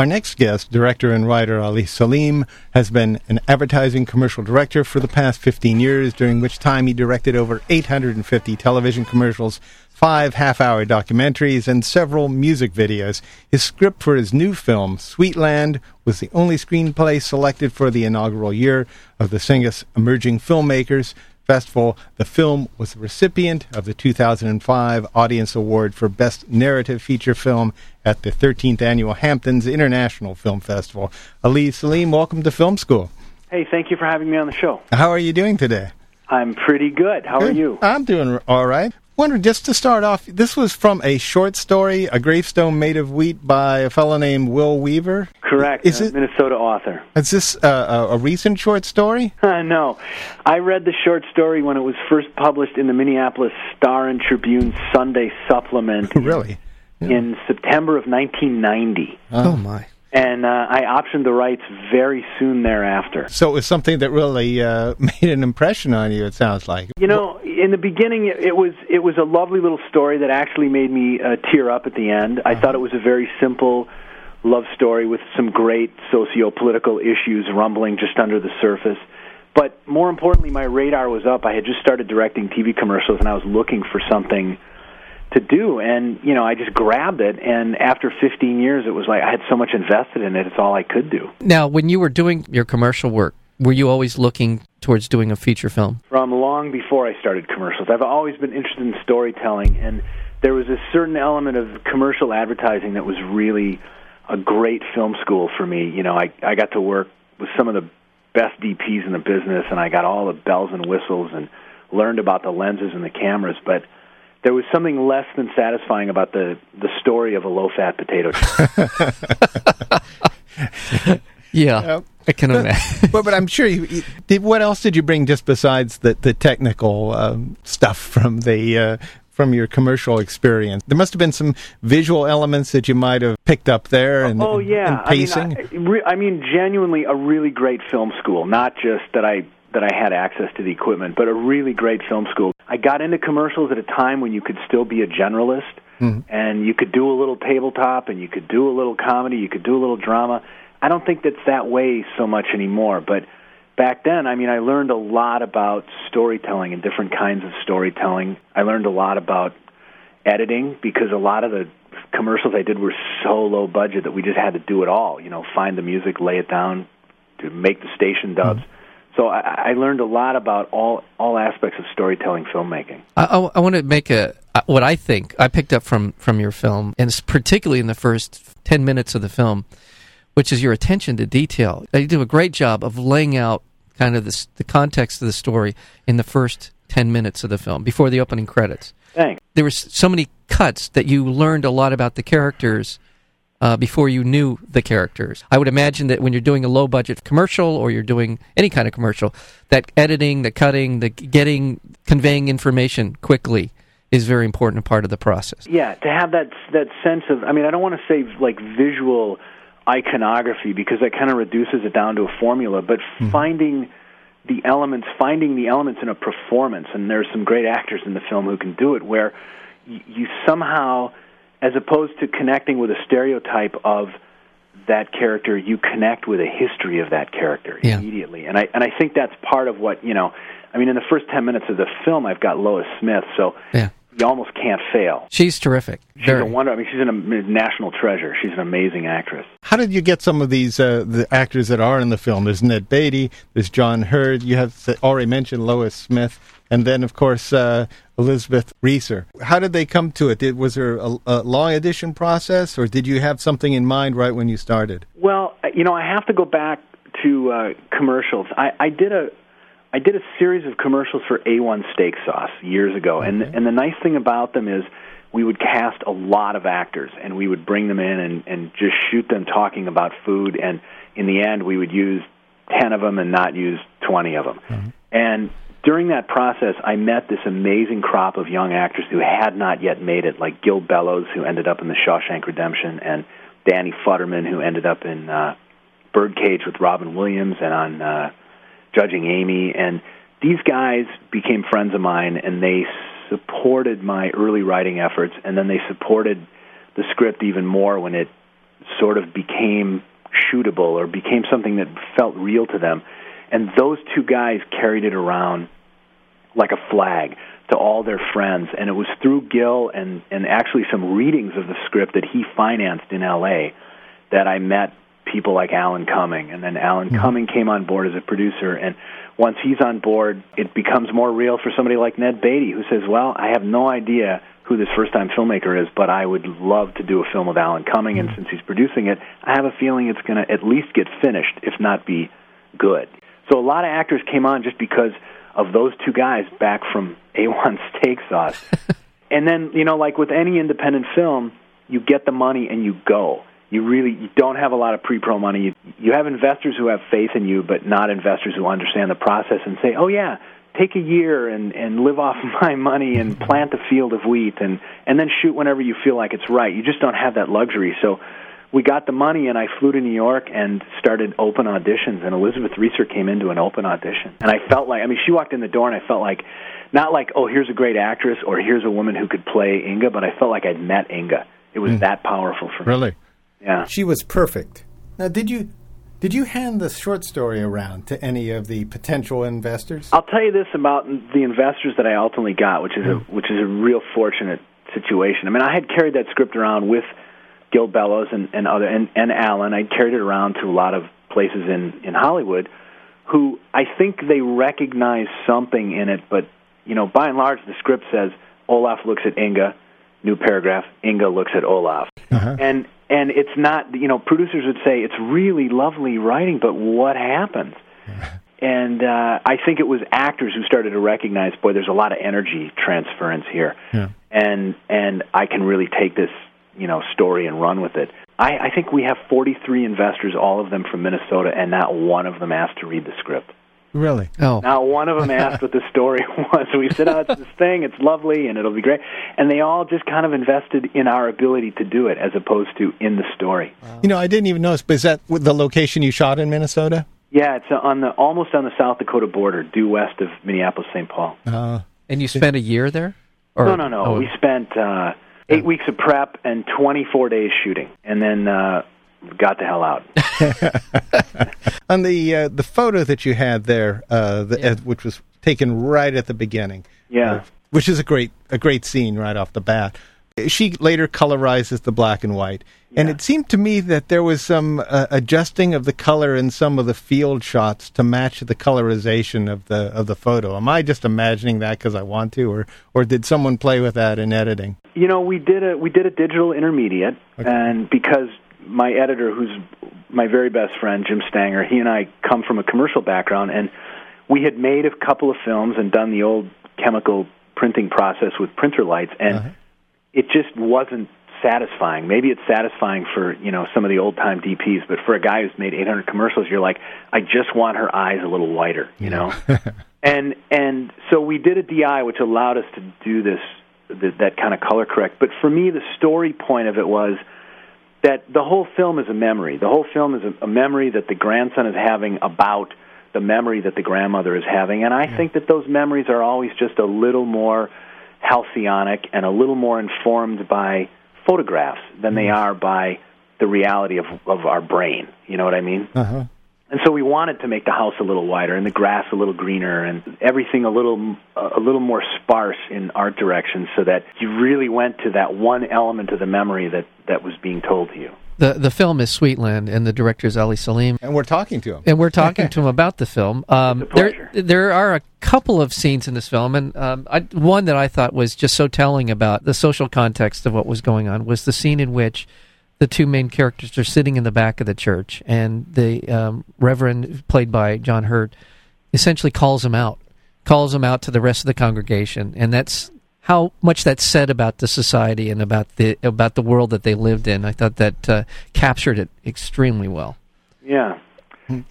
Our next guest, director and writer Ali Selim, has been an advertising commercial director for the past 15 years, during which time he directed over 850 television commercials, five half hour documentaries, and several music videos. His script for his new film, Sweetland, was the only screenplay selected for the inaugural year of the Syngus Emerging Filmmakers Festival. The film was the recipient of the 2005 Audience Award for Best Narrative Feature Film at the 13th Annual Hamptons International Film Festival. Ali Selim, welcome to Film School. Hey, thank you for having me on the show. How are you doing today? I'm pretty good. How are you? I'm doing all right wonder, just to start off, this was from a short story, A Gravestone Made of Wheat by a fellow named Will Weaver? Correct. Is it, Minnesota author. Is this uh, a, a, recent short story? Uh, no. I read the short story when it was first published in the Minneapolis Star and Tribune Sunday supplement. really? Yeah. In September of 1990. Oh, my and uh, I optioned the rights very soon thereafter. So it was something that really uh, made an impression on you. It sounds like. You know, in the beginning, it was it was a lovely little story that actually made me uh, tear up at the end. I uh-huh. thought it was a very simple love story with some great socio-political issues rumbling just under the surface. But more importantly, my radar was up. I had just started directing TV commercials, and I was looking for something to do. And you know i just grabbed it. And after 15 years it was like i had so much invested in it it's all i could do. Now when you were doing your commercial work were you always looking towards doing a feature film? From long before i started commercials. I've always been interested in storytelling. And there was a certain element of commercial advertising that was really a great film school for me. You know i i got to work with some of the best dps in the business and i got all the bells and whistles and learned about the lenses and the cameras. But there was something less than satisfying about the the story of a low fat potato chip. yeah. Yep. I can imagine. but, but I'm sure you, you, did. What else did you bring just besides the the technical um, stuff from the uh, from your commercial experience? There must have been some visual elements that you might have picked up there. And, oh yeah, and pacing. I mean, I, I mean, genuinely a really great film school. Not just that I that I had access to the equipment, but a really great film school. I got into commercials at a time when you could still be a generalist mm-hmm. and you could do a little tabletop and you could do a little comedy, you could do a little drama. I don't think that's that way so much anymore, but back then, I mean, I learned a lot about storytelling and different kinds of storytelling. I learned a lot about editing because a lot of the commercials I did were so low budget that we just had to do it all, you know, find the music, lay it down, to make the station dubs. Mm-hmm so I, I learned a lot about all all aspects of storytelling filmmaking. I, I, I want to make a uh, what I think I picked up from from your film, and particularly in the first ten minutes of the film, which is your attention to detail. You do a great job of laying out kind of the, the context of the story in the first ten minutes of the film before the opening credits. Thanks. There were so many cuts that you learned a lot about the characters uh, before you knew the characters. I would imagine that when you're doing a low budget commercial or you're doing any kind of commercial, that editing, the cutting, the getting, conveying information quickly is very important part of the process. Yeah, to have that that sense of I mean, I don't want to say like visual iconography because that kind of reduces it down to a formula, but mm-hmm. finding the elements, finding the elements in a performance, and there's some great actors in the film who can do it, where you somehow as opposed to connecting with a stereotype of that character, you connect with a history of that character yeah. immediately. And I and I think that's part of what you know. I mean, in the first ten minutes of the film, I've got Lois Smith, so yeah. You almost can't fail. She's terrific. She's Very. a wonder. I mean, she's a national treasure. She's an amazing actress. How did you get some of these uh, the actors that are in the film? There's Ned Beatty. There's John Heard. You have already mentioned Lois Smith and then of course uh, Elizabeth Reaser. How did they come to it? Did, was there a, a, long audition process, or did you have something in mind right when you started? Well, you know, I have to go back to uh, commercials. I, I did a I did a series of commercials for A1 steak sauce years ago, and and the nice thing about them is we would cast a lot of actors, and we would bring them in and and just shoot them talking about food, and in the end we would use ten of them and not use twenty of them. Mm-hmm. And during that process, I met this amazing crop of young actors who had not yet made it, like Gil Bellows, who ended up in The Shawshank Redemption, and Danny Futterman, who ended up in uh, Birdcage with Robin Williams and on uh, Judging Amy. And these guys became friends of mine, and they supported my early writing efforts, and then they supported the script even more when it sort of became shootable or became something that felt real to them. And those two guys carried it around like a flag to all their friends. And it was through Gil and, and actually some readings of the script that he financed in LA that I met people like Alan Cumming. And then Alan mm-hmm. Cumming came on board as a producer. And once he's on board, it becomes more real for somebody like Ned Beatty, who says, Well, I have no idea who this first time filmmaker is, but I would love to do a film with Alan Cumming. And mm-hmm. since he's producing it, I have a feeling it's going to at least get finished, if not be good. So a lot of actors came on just because of those two guys back from A1 Steak Sauce. and then, you know, like with any independent film, you get the money and you go. You really you don't have a lot of pre-pro money. You, you have investors who have faith in you, but not investors who understand the process and say, "Oh yeah, take a year and and live off my money and plant a field of wheat and and then shoot whenever you feel like it's right." You just don't have that luxury. So we got the money and I flew to New York and started open auditions and Elizabeth Reaser came into an open audition and I felt like I mean she walked in the door and I felt like not like oh here's a great actress or here's a woman who could play Inga but I felt like I'd met Inga. It was mm. that powerful for me. Really? Yeah. She was perfect. Now did you did you hand the short story around to any of the potential investors? I'll tell you this about the investors that I ultimately got, which is a which is a real fortunate situation. I mean, I had carried that script around with Gil Bellows and, and other and, and Alan. I carried it around to a lot of places in in Hollywood, who I think they recognize something in it, but you know, by and large, the script says Olaf looks at Inga, new paragraph. Inga looks at Olaf, uh-huh. and and it's not you know producers would say it's really lovely writing, but what happens? and uh, I think it was actors who started to recognize, boy, there's a lot of energy transference here, yeah. and and I can really take this you know story and run with it. I, I think we have 43 investors, all of them from Minnesota, and not one of them asked to read the script. Really? Oh. Not one of them asked what the story was. We said, "Oh, it's this thing. It's lovely, and it'll be great." And they all just kind of invested in our ability to do it, as opposed to in the story. Wow. You know, I didn't even notice. But is that the location you shot in Minnesota? Yeah, it's on the almost on the South Dakota border, due west of Minneapolis, St. Paul. Uh, and you spent a year there? Or? No, no, no. Oh. We spent. Uh, eight weeks of prep and 24 days shooting, and then uh, got the hell out. On the uh, the photo that you had there, uh, the, yeah. uh, which was taken right at the beginning, yeah, which is a great a great scene right off the bat. She later colorizes the black and white. And it seemed to me that there was some uh, adjusting of the color in some of the field shots to match the colorization of the of the photo. Am I just imagining that because I want to, or or did someone play with that in editing? You know, we did a we did a digital intermediate, okay. and because my editor, who's my very best friend, Jim Stanger, he and I come from a commercial background, and we had made a couple of films and done the old chemical printing process with printer lights, and uh-huh. it just wasn't satisfying. Maybe it's satisfying for you know some of the old time DPs, but for a guy who's made 800 commercials, you're like, I just want her eyes a little whiter, you know. and and so we did a DI, which allowed us to do this that, that kind of color correct. But for me, the story point of it was that the whole film is a memory. The whole film is a, a memory that the grandson is having about the memory that the grandmother is having, and I yeah. think that those memories are always just a little more halcyonic and a little more informed by photographs than they mm-hmm. are by the reality of of our brain. You know what I mean? Uh-huh. And so we wanted to make the house a little wider and the grass a little greener and everything a little a little more sparse in art direction, so that you really went to that one element of the memory that that was being told to you. The the film is Sweetland, and the director is Ali Selim. And we're talking to him. And we're talking to him about the film. Um, there there are a couple of scenes in this film, and um, I, one that I thought was just so telling about the social context of what was going on was the scene in which the two main characters are sitting in the back of the church, and the um, Reverend, played by John Heard, essentially calls him out, calls him out to the rest of the congregation, and that's how much that said about the society and about the about the world that they lived in. I thought that uh, captured it extremely well. Yeah.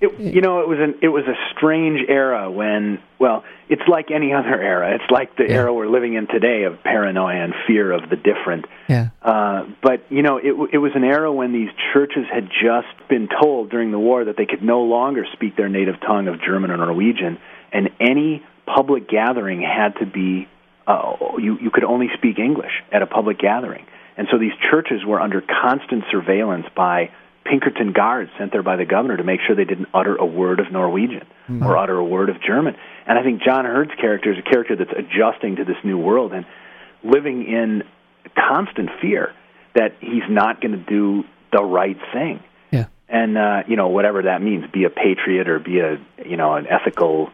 It, you know, it was an it was a strange era when, well, it's like any other era. It's like the Yeah. era we're living in today of paranoia and fear of the different. Yeah. Uh, but you know, it it was an era when these churches had just been told during the war that they could no longer speak their native tongue of German or Norwegian, and any public gathering had to be uh, you you could only speak English at a public gathering, and so these churches were under constant surveillance by Pinkerton guards sent there by the governor to make sure they didn't utter a word of Norwegian or utter a word of German. And I think John Heard's character is a character that's adjusting to this new world and living in constant fear that he's not going to do the right thing. Yeah. And uh, you know whatever that means, be a patriot or be a you know an ethical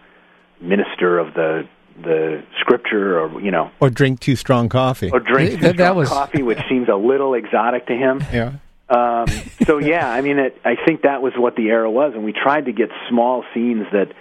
minister of the the scripture or you know Or drink too strong coffee. or drink That- too that strong was- coffee, which seems a little exotic to him. yeah. Um, so yeah, I mean, it, I think that was what the era was, and we tried to get small scenes that,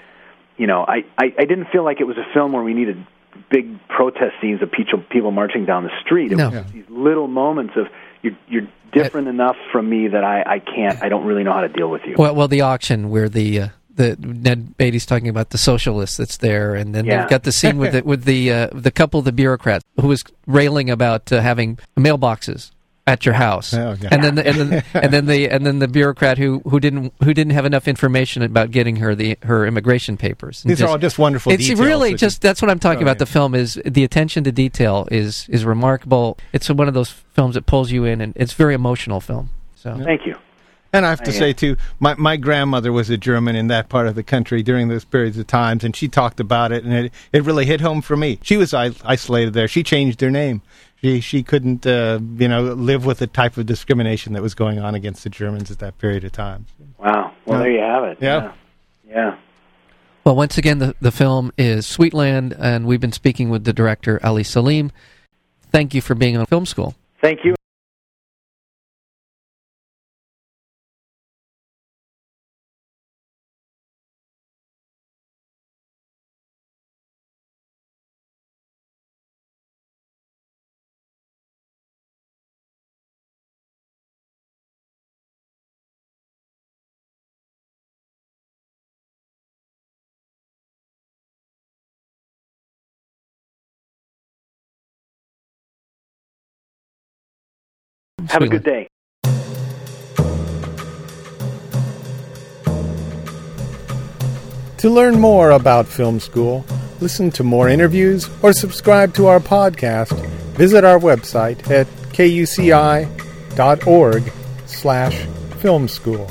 you know, I, I, I didn't feel like it was a film where we needed big protest scenes of people people marching down the street. It No. was just these little moments of you're, you're different enough from me that I, I can't, I don't really know how to deal with you. Well, well, the auction where the uh, the Ned Beatty's talking about the socialist that's there, and then Yeah. they've got the scene with the, with the uh, the couple of the bureaucrats who was railing about uh, having mailboxes at your house, Oh, yeah. and then the, and then and then the and then the bureaucrat who, who didn't who didn't have enough information about getting her the her immigration papers. And These are all just wonderful It's details really that just that's what I'm talking Oh, about. yeah. The film is the attention to detail is is remarkable. It's one of those films that pulls you in, and it's a very emotional film. So Thank you. And I have to I, say too, my my grandmother was a German in that part of the country during those periods of times, and she talked about it, and it it really hit home for me. She was isolated there. She changed her name. She she couldn't uh, you know live with the type of discrimination that was going on against the Germans at that period of time. Wow. Well, Yeah. there you have it. Yeah. Yeah. yeah. Well, once again, the, the film is Sweetland, and we've been speaking with the director, Ali Selim. Thank you for being on Film School. Thank you. Have a good day. To learn more about Film School, listen to more interviews, or subscribe to our podcast, visit our website at kuci.org slash film school.